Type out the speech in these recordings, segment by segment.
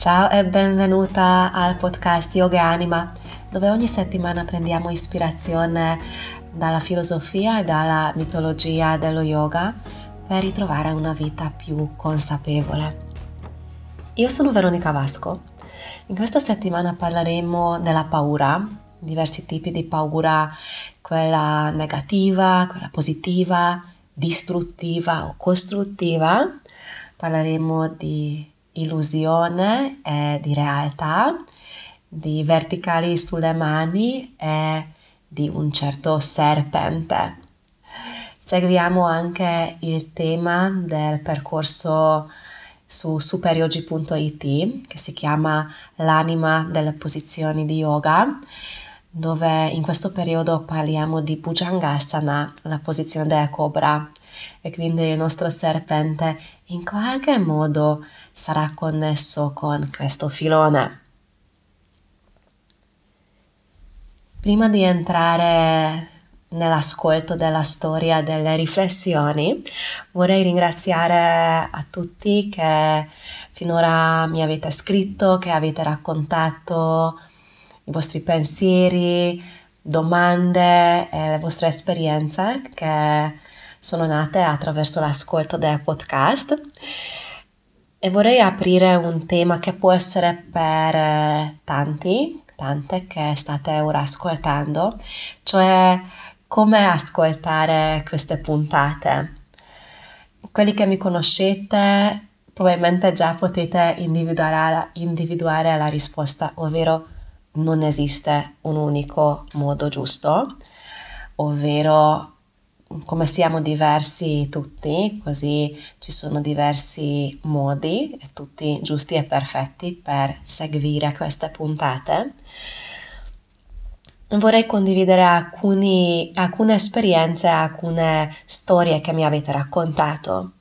Ciao e benvenuta al podcast Yoga Anima, dove ogni settimana prendiamo ispirazione dalla filosofia e dalla mitologia dello yoga per ritrovare una vita più consapevole. Io sono Veronica Vasco. In questa settimana parleremo della paura, diversi tipi di paura, quella negativa, quella positiva, distruttiva o costruttiva. Parleremo di illusione e di realtà, di verticali sulle mani e di un certo serpente. Seguiamo anche il tema del percorso su superyogi.it che si chiama L'anima delle posizioni di yoga, dove in questo periodo parliamo di Bhujangasana, la posizione della cobra, e quindi il nostro serpente in qualche modo sarà connesso con questo filone. Prima di entrare nell'ascolto della storia, delle riflessioni, vorrei ringraziare a tutti che finora mi avete scritto, che avete raccontato i vostri pensieri, domande e le vostre esperienze che sono nate attraverso l'ascolto del podcast e vorrei aprire un tema che può essere per eh, tanti, tante che state ora ascoltando, cioè come ascoltare queste puntate. Quelli che mi conoscete probabilmente già potete individuare, individuare la risposta, ovvero non esiste un unico modo giusto, ovvero come siamo diversi tutti, così ci sono diversi modi, tutti giusti e perfetti per seguire queste puntate. Vorrei condividere alcuni, alcune esperienze, alcune storie che mi avete raccontato.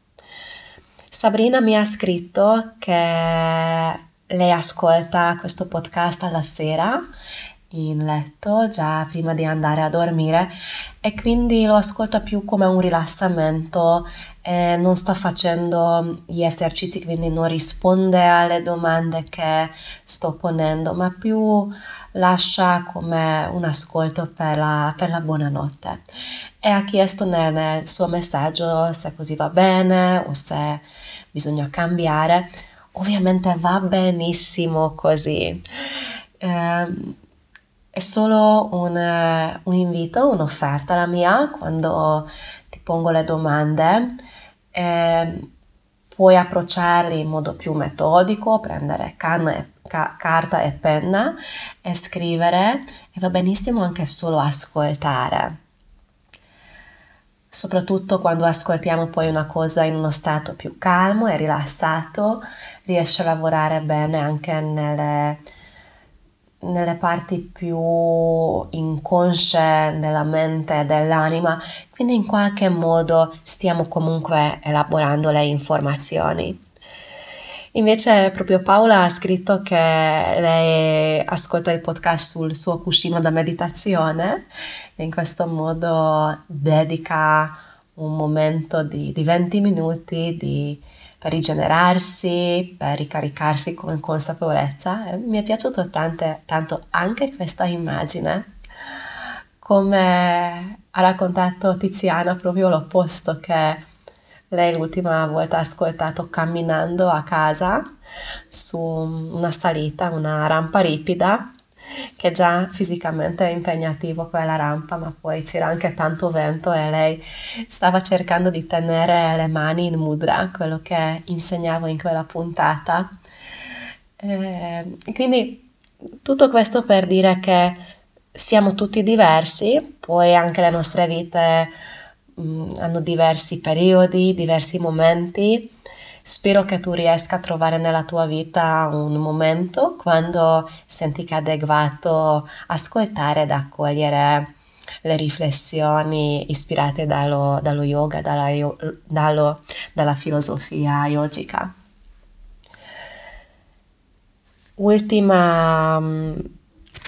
Sabrina mi ha scritto che lei ascolta questo podcast alla sera in letto già prima di andare a dormire e quindi lo ascolta più come un rilassamento e non sta facendo gli esercizi quindi non risponde alle domande che sto ponendo ma più lascia come un ascolto per la, per la buonanotte. E ha chiesto nel, nel suo messaggio se così va bene o se bisogna cambiare ovviamente va benissimo così eh, è solo un, un invito, un'offerta la mia quando ti pongo le domande. Eh, puoi approcciarli in modo più metodico, prendere e, ca, carta e penna e scrivere e va benissimo anche solo ascoltare. Soprattutto quando ascoltiamo poi una cosa in uno stato più calmo e rilassato, riesce a lavorare bene anche nelle nelle parti più inconsce della mente e dell'anima, quindi in qualche modo stiamo comunque elaborando le informazioni. Invece proprio Paola ha scritto che lei ascolta il podcast sul suo cuscino da meditazione e in questo modo dedica un momento di, di 20 minuti di per rigenerarsi, per ricaricarsi con consapevolezza. Mi è piaciuto tante, tanto anche questa immagine, come ha raccontato Tiziana proprio l'opposto che lei l'ultima volta ha ascoltato camminando a casa su una salita, una rampa ripida che già fisicamente è impegnativo quella rampa, ma poi c'era anche tanto vento e lei stava cercando di tenere le mani in mudra, quello che insegnavo in quella puntata. Eh, quindi tutto questo per dire che siamo tutti diversi, poi anche le nostre vite mm, hanno diversi periodi, diversi momenti Spero che tu riesca a trovare nella tua vita un momento quando senti che è adeguato ascoltare ed accogliere le riflessioni ispirate dallo, dallo yoga, dalla, dallo, dalla filosofia yogica. Ultima,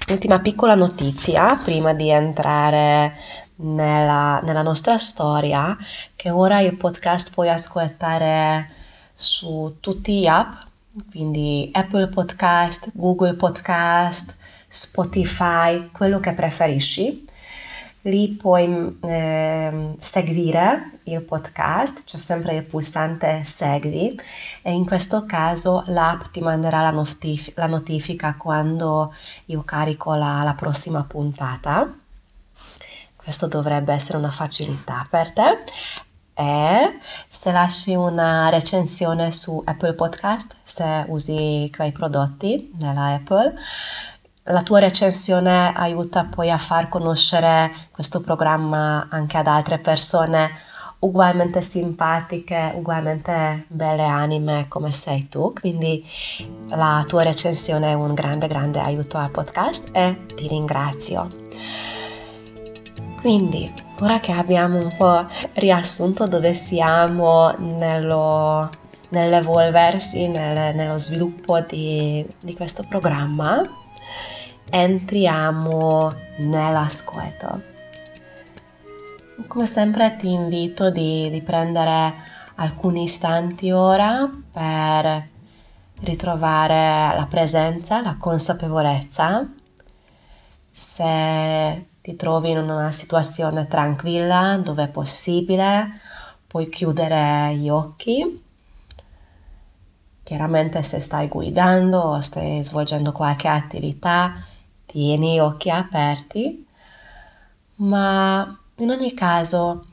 ultima piccola notizia prima di entrare nella, nella nostra storia, che ora il podcast puoi ascoltare su tutti gli app quindi Apple Podcast, Google Podcast, Spotify, quello che preferisci. Lì puoi eh, seguire il podcast, c'è sempre il pulsante segui e in questo caso l'app ti manderà la, notif- la notifica quando io carico la, la prossima puntata. Questo dovrebbe essere una facilità per te e se lasci una recensione su Apple Podcast, se usi quei prodotti nella Apple, la tua recensione aiuta poi a far conoscere questo programma anche ad altre persone ugualmente simpatiche, ugualmente belle anime come sei tu, quindi la tua recensione è un grande grande aiuto al podcast e ti ringrazio. Quindi, ora che abbiamo un po' riassunto dove siamo nello, nell'evolversi, nel, nello sviluppo di, di questo programma, entriamo nell'ascolto. Come sempre ti invito di, di prendere alcuni istanti ora per ritrovare la presenza, la consapevolezza. Se ti trovi in una situazione tranquilla dove è possibile, puoi chiudere gli occhi. Chiaramente se stai guidando o stai svolgendo qualche attività, tieni gli occhi aperti, ma in ogni caso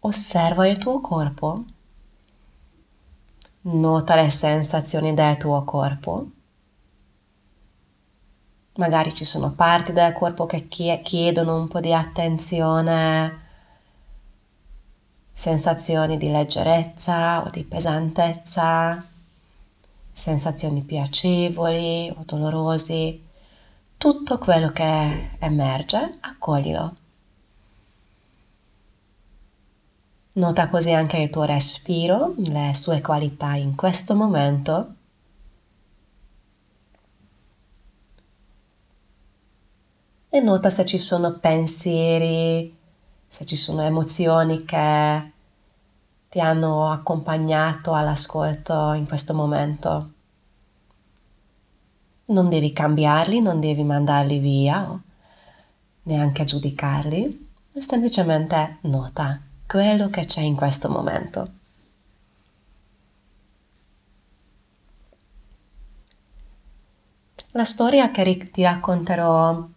osserva il tuo corpo, nota le sensazioni del tuo corpo. Magari ci sono parti del corpo che chiedono un po' di attenzione, sensazioni di leggerezza o di pesantezza, sensazioni piacevoli o dolorosi tutto quello che emerge, accoglilo. Nota così anche il tuo respiro, le sue qualità in questo momento. E nota se ci sono pensieri, se ci sono emozioni che ti hanno accompagnato all'ascolto in questo momento. Non devi cambiarli, non devi mandarli via, neanche giudicarli, semplicemente nota quello che c'è in questo momento. La storia che ti racconterò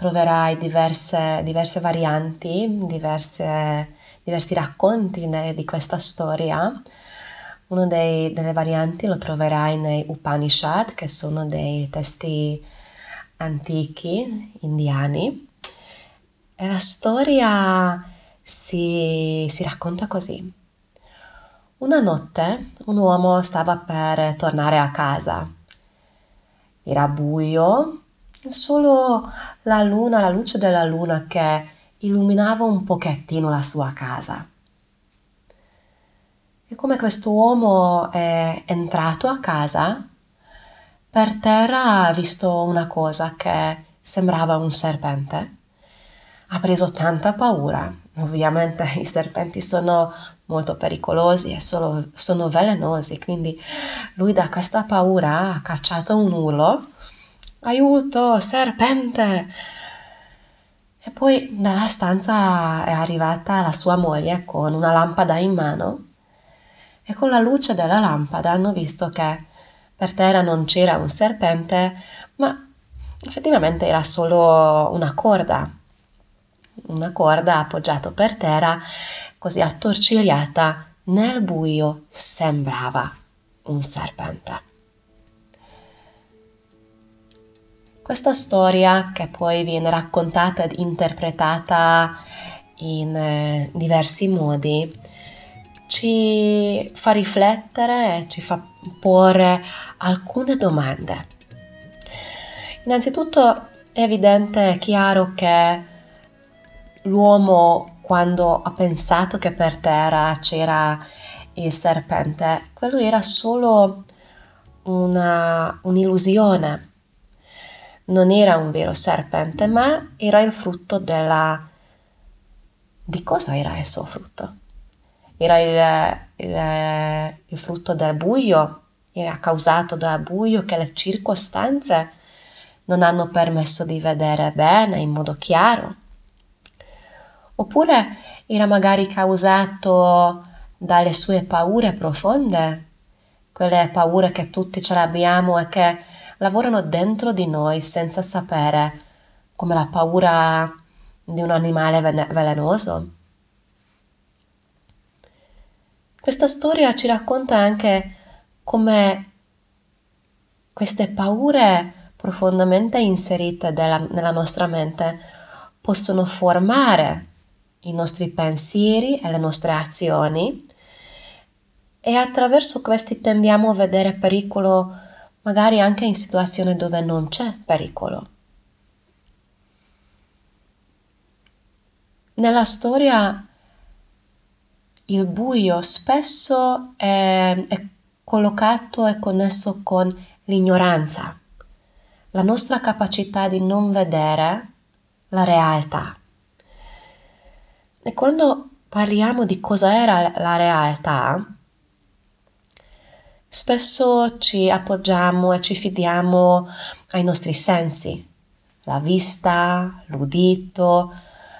troverai diverse, diverse varianti, diverse, diversi racconti di questa storia una delle varianti lo troverai nei Upanishad, che sono dei testi antichi indiani. E la storia si, si racconta così. Una notte un uomo stava per tornare a casa. Era buio, solo la luna, la luce della luna che illuminava un pochettino la sua casa. E come questo uomo è entrato a casa, per terra ha visto una cosa che sembrava un serpente. Ha preso tanta paura. Ovviamente i serpenti sono molto pericolosi e solo, sono velenosi, quindi lui da questa paura ha cacciato un urlo. Aiuto, serpente! E poi dalla stanza è arrivata la sua moglie con una lampada in mano e con la luce della lampada hanno visto che per terra non c'era un serpente, ma effettivamente era solo una corda, una corda appoggiata per terra, così attorcigliata nel buio sembrava un serpente. Questa storia, che poi viene raccontata ed interpretata in eh, diversi modi, ci fa riflettere e ci fa porre alcune domande. Innanzitutto è evidente e chiaro che l'uomo quando ha pensato che per terra c'era il serpente, quello era solo una, un'illusione. Non era un vero serpente, ma era il frutto della... Di cosa era il suo frutto? era il, il, il frutto del buio, era causato dal buio che le circostanze non hanno permesso di vedere bene in modo chiaro. Oppure era magari causato dalle sue paure profonde, quelle paure che tutti ce l'abbiamo e che lavorano dentro di noi senza sapere, come la paura di un animale velenoso. Questa storia ci racconta anche come queste paure profondamente inserite della, nella nostra mente possono formare i nostri pensieri e le nostre azioni e attraverso questi tendiamo a vedere pericolo magari anche in situazioni dove non c'è pericolo. Nella storia il buio spesso è, è collocato e connesso con l'ignoranza, la nostra capacità di non vedere la realtà. E quando parliamo di cosa era la realtà, spesso ci appoggiamo e ci fidiamo ai nostri sensi, la vista, l'udito,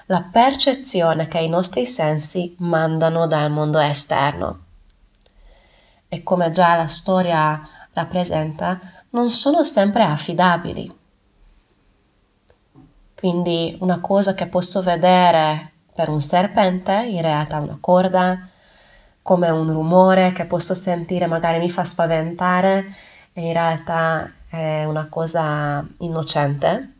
la percezione che i nostri sensi mandano dal mondo esterno. E come già la storia rappresenta, non sono sempre affidabili. Quindi una cosa che posso vedere per un serpente, in realtà una corda, come un rumore che posso sentire magari mi fa spaventare e in realtà è una cosa innocente.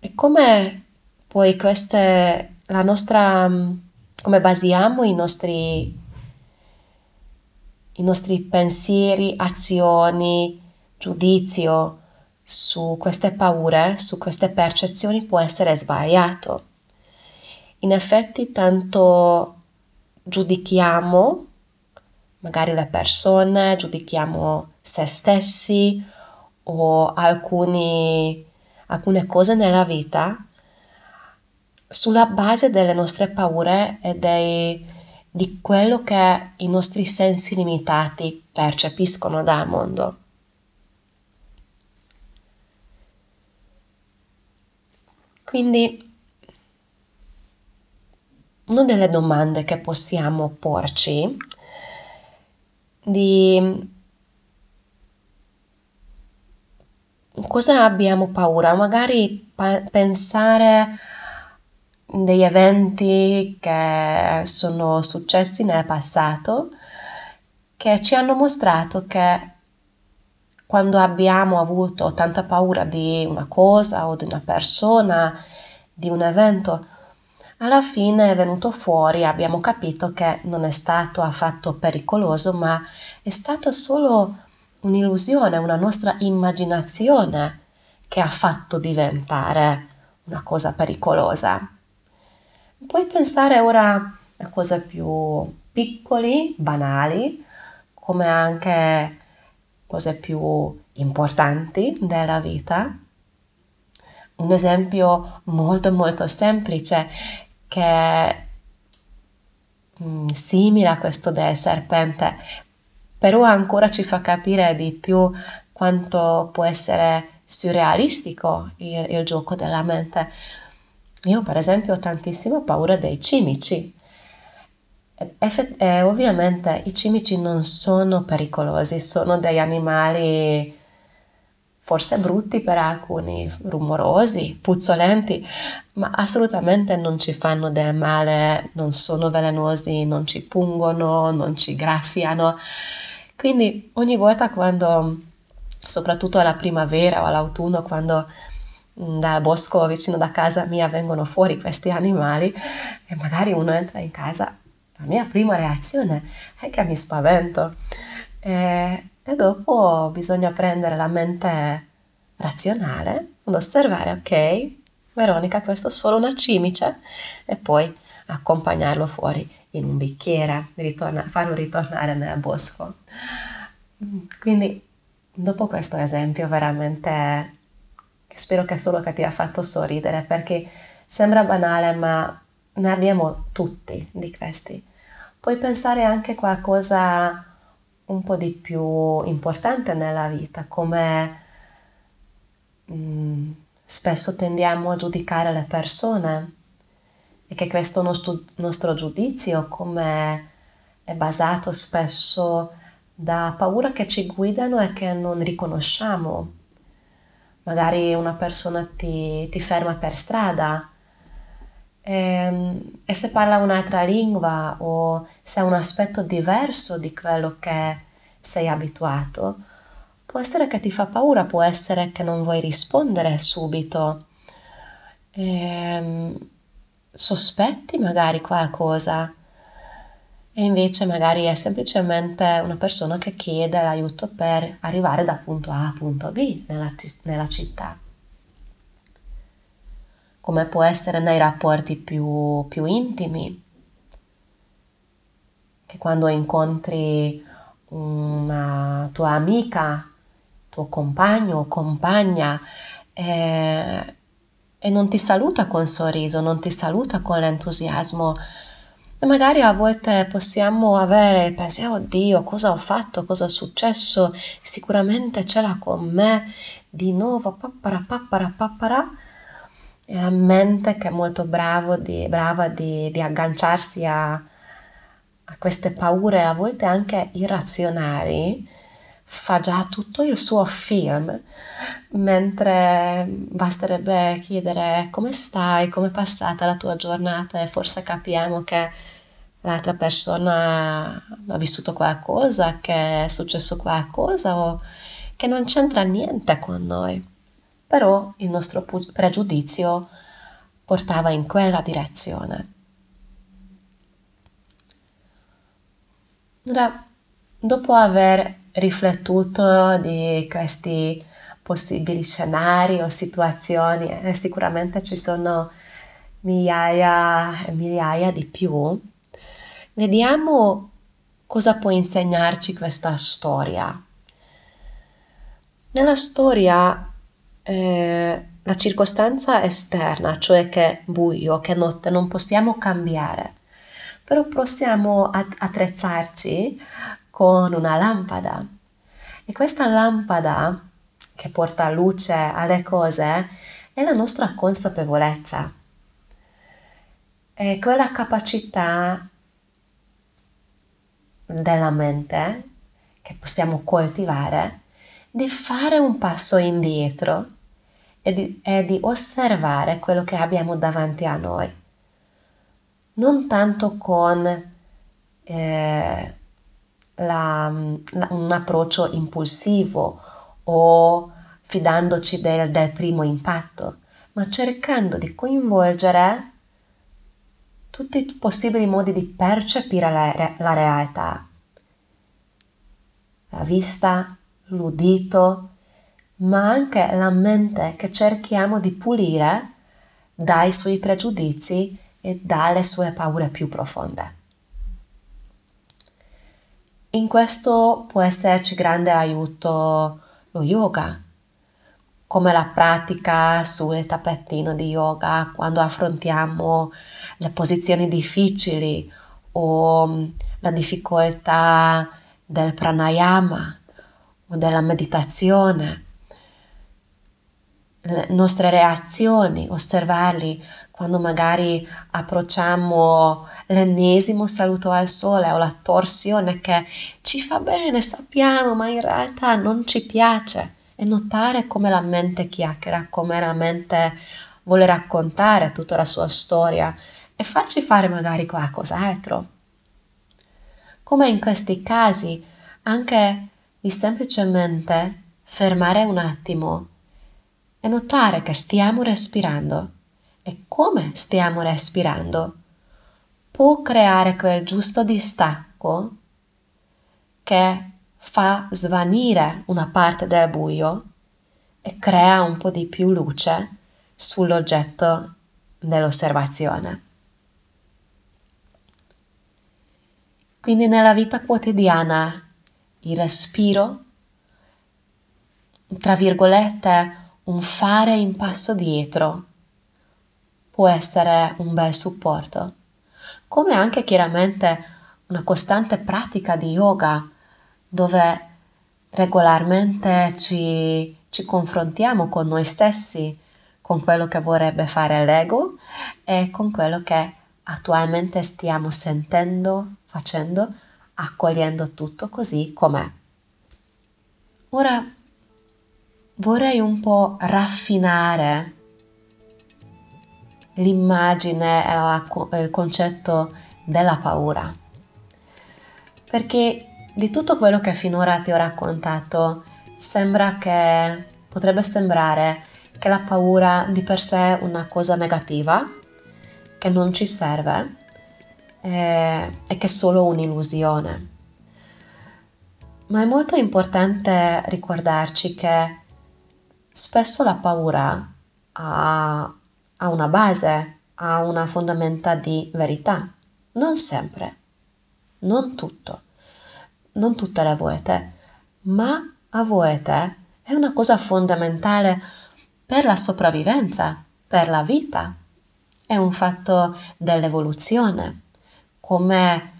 E come poi queste, la nostra, come basiamo i nostri, i nostri pensieri, azioni, giudizio su queste paure, su queste percezioni può essere sbagliato. In effetti tanto giudichiamo magari le persone, giudichiamo se stessi o alcuni alcune cose nella vita sulla base delle nostre paure e dei, di quello che i nostri sensi limitati percepiscono dal mondo. Quindi una delle domande che possiamo porci di cosa abbiamo paura? Magari pa- pensare degli eventi che sono successi nel passato che ci hanno mostrato che quando abbiamo avuto tanta paura di una cosa o di una persona, di un evento, alla fine è venuto fuori, abbiamo capito che non è stato affatto pericoloso, ma è stato solo un'illusione, una nostra immaginazione che ha fatto diventare una cosa pericolosa. Puoi pensare ora a cose più piccoli, banali, come anche cose più importanti della vita. Un esempio molto molto semplice che è mm, simile a questo del serpente però ancora ci fa capire di più quanto può essere surrealistico il, il gioco della mente. Io per esempio ho tantissima paura dei cimici. Effett- eh, ovviamente i cimici non sono pericolosi, sono degli animali forse brutti per alcuni, rumorosi, puzzolenti, ma assolutamente non ci fanno del male, non sono velenosi, non ci pungono, non ci graffiano. Quindi ogni volta quando, soprattutto alla primavera o all'autunno, quando mm, dal bosco vicino da casa mia vengono fuori questi animali e magari uno entra in casa, la mia prima reazione è che mi spavento. E, e dopo bisogna prendere la mente razionale ad osservare, ok, Veronica, questo è solo una cimice e poi accompagnarlo fuori in un bicchiere, ritorna, farlo ritornare nel bosco. Quindi, dopo questo esempio, veramente spero che solo che ti ha fatto sorridere perché sembra banale, ma ne abbiamo tutti di questi. Puoi pensare anche a qualcosa un po' di più importante nella vita, come mm, spesso tendiamo a giudicare le persone e che questo nostro, nostro giudizio come è basato spesso da paura che ci guidano e che non riconosciamo. Magari una persona ti, ti ferma per strada e, ehm, e, se parla un'altra lingua o se ha un aspetto diverso di quello che sei abituato, può essere che ti fa paura, può essere che non vuoi rispondere subito. E, ehm, sospetti magari qualcosa e invece magari è semplicemente una persona che chiede l'aiuto per arrivare da punto A a punto B nella, nella città. Come può essere nei rapporti più, più intimi, che quando incontri una tua amica, tuo compagno o compagna, eh, e non ti saluta con sorriso, non ti saluta con l'entusiasmo. E magari a volte possiamo avere, pensiamo, oddio, cosa ho fatto, cosa è successo, sicuramente ce l'ha con me, di nuovo, pappara, pappara, pappara. E la mente che è molto di, brava di, di agganciarsi a, a queste paure, a volte anche irrazionali, fa già tutto il suo film, mentre basterebbe chiedere come stai, come è passata la tua giornata? E forse capiamo che l'altra persona ha vissuto qualcosa, che è successo qualcosa o che non c'entra niente con noi. Però il nostro pregiudizio portava in quella direzione. Ora, dopo aver riflettuto di questi possibili scenari o situazioni e sicuramente ci sono migliaia e migliaia di più. Vediamo cosa può insegnarci questa storia. Nella storia eh, la circostanza esterna, cioè che buio, che notte, non possiamo cambiare, però possiamo attrezzarci con una lampada. E questa lampada che porta luce alle cose è la nostra consapevolezza. È quella capacità della mente che possiamo coltivare di fare un passo indietro e di, e di osservare quello che abbiamo davanti a noi. Non tanto con eh, la, la, un approccio impulsivo o fidandoci del, del primo impatto, ma cercando di coinvolgere tutti i possibili modi di percepire la, la realtà. La vista, l'udito, ma anche la mente che cerchiamo di pulire dai suoi pregiudizi e dalle sue paure più profonde. In questo può esserci grande aiuto lo yoga, come la pratica sul tappettino di yoga quando affrontiamo le posizioni difficili o mm, la difficoltà del pranayama o della meditazione le nostre reazioni, osservarli quando magari approcciamo l'ennesimo saluto al sole o la torsione che ci fa bene, sappiamo, ma in realtà non ci piace e notare come la mente chiacchiera, come la mente vuole raccontare tutta la sua storia e farci fare magari qualcos'altro. Come in questi casi, anche di semplicemente fermare un attimo e notare che stiamo respirando e come stiamo respirando può creare quel giusto distacco che fa svanire una parte del buio e crea un po' di più luce sull'oggetto dell'osservazione. Quindi nella vita quotidiana il respiro, tra virgolette, un fare in passo dietro può essere un bel supporto, come anche chiaramente una costante pratica di yoga dove regolarmente ci, ci confrontiamo con noi stessi, con quello che vorrebbe fare l'ego e con quello che attualmente stiamo sentendo, facendo, accogliendo tutto così com'è. Ora vorrei un po' raffinare l'immagine e il concetto della paura. Perché di tutto quello che finora ti ho raccontato, sembra che potrebbe sembrare che la paura di per sé è una cosa negativa, che non ci serve e, e che è solo un'illusione. Ma è molto importante ricordarci che spesso la paura ha, ha una base, ha una fondamenta di verità. Non sempre, non tutto, non tutte le volte, ma a volte è una cosa fondamentale per la sopravvivenza, per la vita. È un fatto dell'evoluzione, come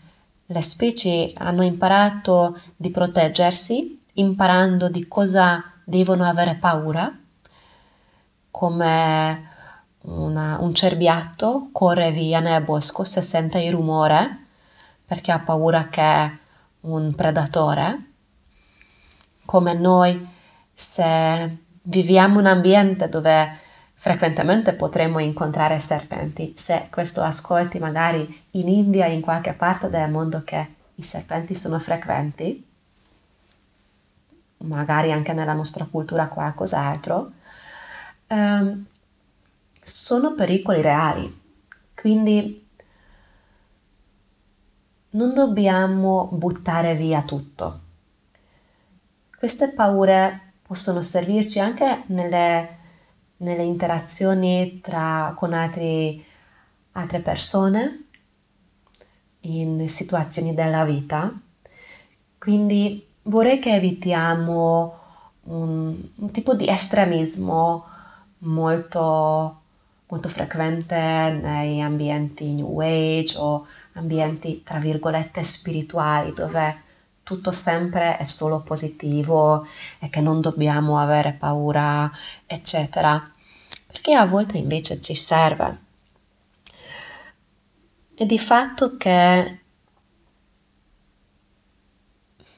le specie hanno imparato di proteggersi imparando di cosa devono avere paura, come una, un cerbiatto corre via nel bosco se sente il rumore perché ha paura che un predatore, come noi se viviamo un ambiente dove frequentemente potremmo incontrare serpenti, se questo ascolti magari in India, in qualche parte del mondo che i serpenti sono frequenti, magari anche nella nostra cultura qualcos'altro, ehm, sono pericoli reali. Quindi non dobbiamo buttare via tutto. Queste paure possono servirci anche nelle, nelle interazioni tra, con altri, altre persone, in situazioni della vita. Quindi vorrei che evitiamo un, un tipo di estremismo molto, molto frequente nei ambienti New Age o ambienti, tra virgolette, spirituali, dove tutto sempre è solo positivo e che non dobbiamo avere paura, eccetera. Perché a volte invece ci serve. E di fatto che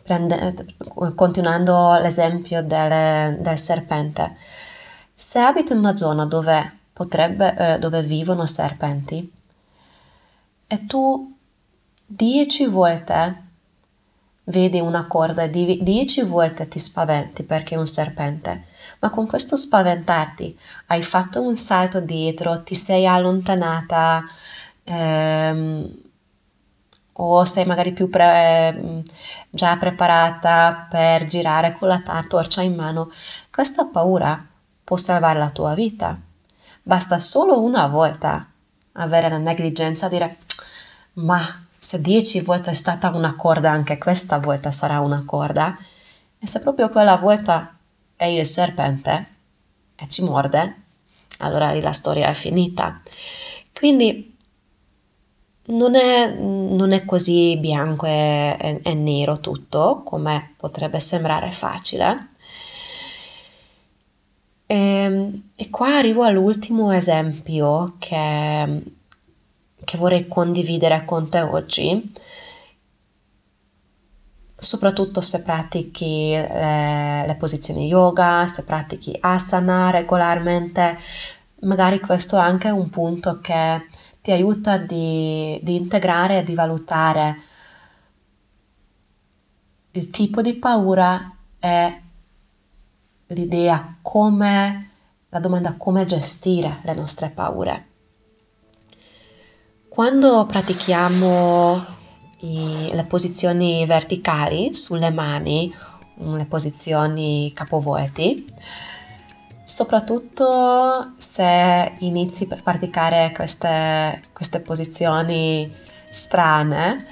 prende, continuando l'esempio del, del, serpente, se abiti in una zona dove, potrebbe, eh, dove vivono serpenti e tu dieci volte vedi una corda e dieci volte ti spaventi perché è un serpente, ma con questo spaventarti hai fatto un salto dietro, ti sei allontanata, ehm, o sei magari più pre- già preparata per girare con la torcia in mano, questa paura può salvare la tua vita. Basta solo una volta avere la negligenza di dire ma se dieci volte è stata una corda, anche questa volta sarà una corda. E se proprio quella volta è il serpente e ci morde, allora lì la storia è finita. Quindi non è, non è così bianco e, e, nero tutto, come potrebbe sembrare facile. E, ehm, e qua arrivo all'ultimo esempio che, che vorrei condividere con te oggi, soprattutto se pratichi le, le posizioni yoga, se pratichi asana regolarmente, magari questo è anche un punto che ti aiuta di, di integrare e di valutare il tipo di paura e l'idea come, la domanda come gestire le nostre paure. Quando pratichiamo i, le posizioni verticali sulle mani, le posizioni capovolti, Soprattutto se inizi per praticare queste, queste posizioni strane,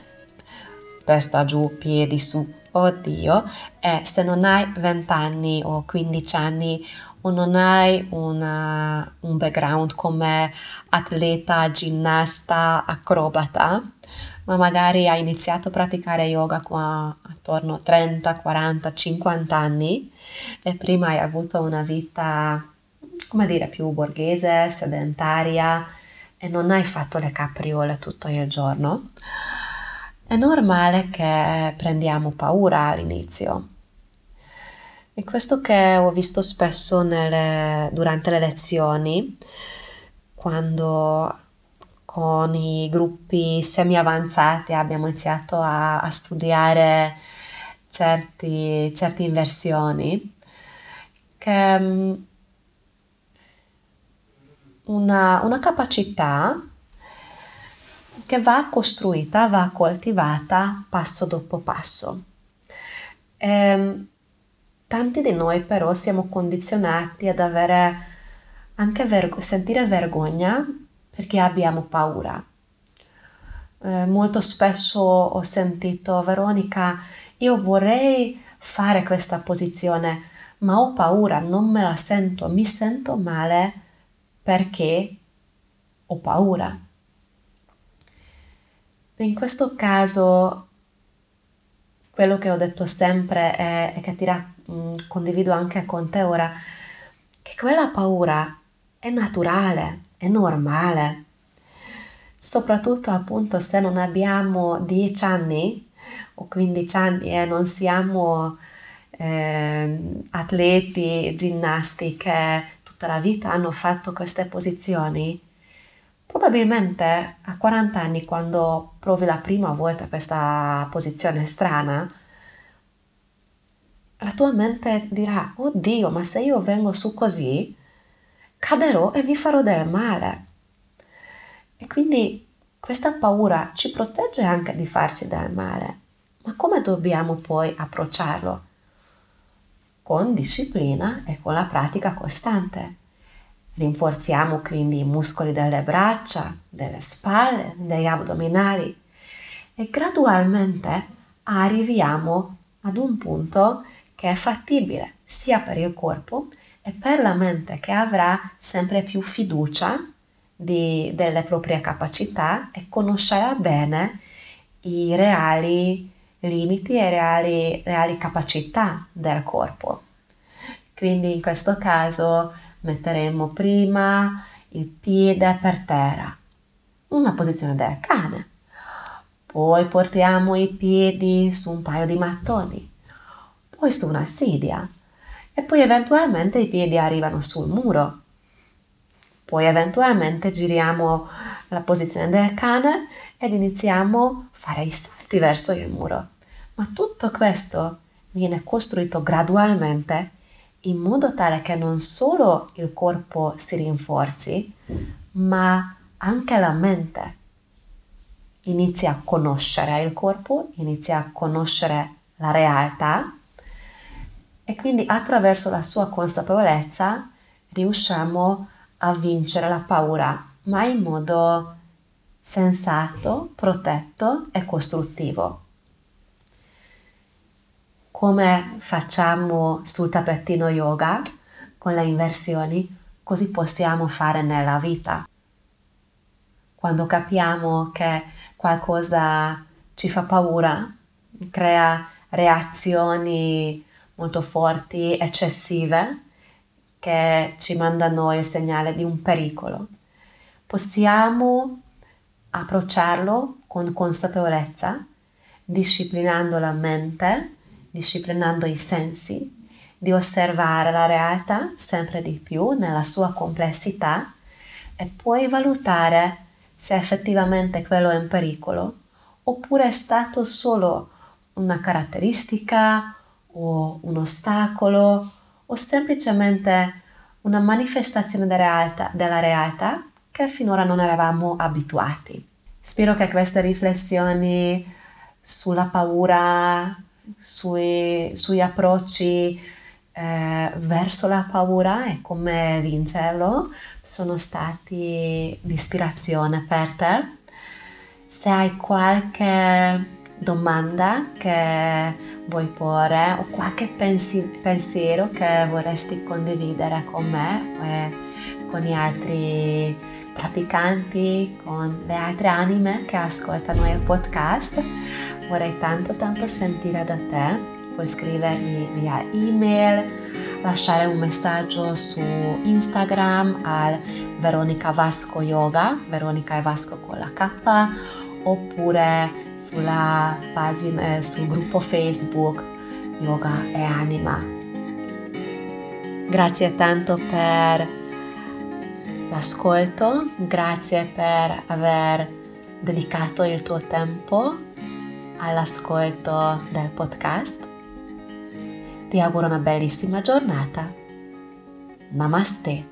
testa giù, piedi su, oddio, e se non hai 20 anni o 15 anni o non hai una, un background come atleta, ginnasta, acrobata, ma magari hai iniziato a praticare yoga qua attorno a 30, 40, 50 anni e prima hai avuto una vita, come dire, più borghese, sedentaria e non hai fatto le capriole tutto il giorno, è normale che prendiamo paura all'inizio. E questo che ho visto spesso nelle, durante le lezioni, quando con i gruppi semi-avanzati abbiamo iniziato a, a studiare certi, certe inversioni, che mm, una, una capacità che va costruita, va coltivata passo dopo passo. E, ehm, tanti di noi però siamo condizionati ad avere anche vergo- sentire vergogna perché abbiamo paura. Eh, molto spesso ho sentito Veronica, io vorrei fare questa posizione, ma ho paura, non me la sento, mi sento male perché ho paura. In questo caso, quello che ho detto sempre è che ti ra- mm, condivido anche con te ora, che quella paura è naturale, è normale. Soprattutto appunto se non abbiamo 10 anni o 15 anni e non siamo eh, atleti, ginnasti che tutta la vita hanno fatto queste posizioni, probabilmente a 40 anni quando provi la prima volta questa posizione strana, la tua mente dirà, oddio, ma se io vengo su così, caderò e mi farò del male. E quindi questa paura ci protegge anche di farci del male. Ma come dobbiamo poi approcciarlo? Con disciplina e con la pratica costante. Rinforziamo quindi i muscoli delle braccia, delle spalle, degli addominali e gradualmente arriviamo ad un punto che è fattibile sia per il corpo e per la mente che avrà sempre più fiducia di, delle proprie capacità e conoscerà bene i reali limiti e reali, reali capacità del corpo. Quindi in questo caso metteremo prima il piede per terra, una posizione del cane. Poi portiamo i piedi su un paio di mattoni, poi su una sedia e poi eventualmente i piedi arrivano sul muro. Poi eventualmente giriamo la posizione del cane ed iniziamo a fare i salti verso il muro. Ma tutto questo viene costruito gradualmente in modo tale che non solo il corpo si rinforzi, ma anche la mente inizia a conoscere il corpo, inizia a conoscere la realtà e quindi attraverso la sua consapevolezza riusciamo a vincere la paura, ma in modo sensato, protetto e costruttivo. Come facciamo sul tappetino yoga con le inversioni, così possiamo fare nella vita. Quando capiamo che qualcosa ci fa paura, crea reazioni molto forti, eccessive, che ci mandano il segnale di un pericolo. Possiamo approcciarlo con consapevolezza, disciplinando la mente, disciplinando i sensi, di osservare la realtà sempre di più nella sua complessità e poi valutare se effettivamente quello è un pericolo oppure è stato solo una caratteristica o un ostacolo o semplicemente una manifestazione della realtà, della realtà che finora non eravamo abituati. Spero che queste riflessioni sulla paura, sui, sugli approcci eh, verso la paura e come vincerlo sono stati di ispirazione per te. Se hai qualche domanda che vuoi porre o qualche pensi- pensiero che vorresti condividere con me e con gli altri praticanti, con le altre anime che ascoltano il podcast, vorrei tanto tanto sentire da te. Puoi scrivermi via email, lasciare un messaggio su Instagram al Veronica Vasco Yoga, Veronica e Vasco con la K, oppure sulla pagina, eh, sul gruppo Facebook Yoga e Anima. Grazie tanto per l'ascolto, grazie per aver dedicato il tuo tempo all'ascolto del podcast. Ti auguro una bellissima giornata. Namaste.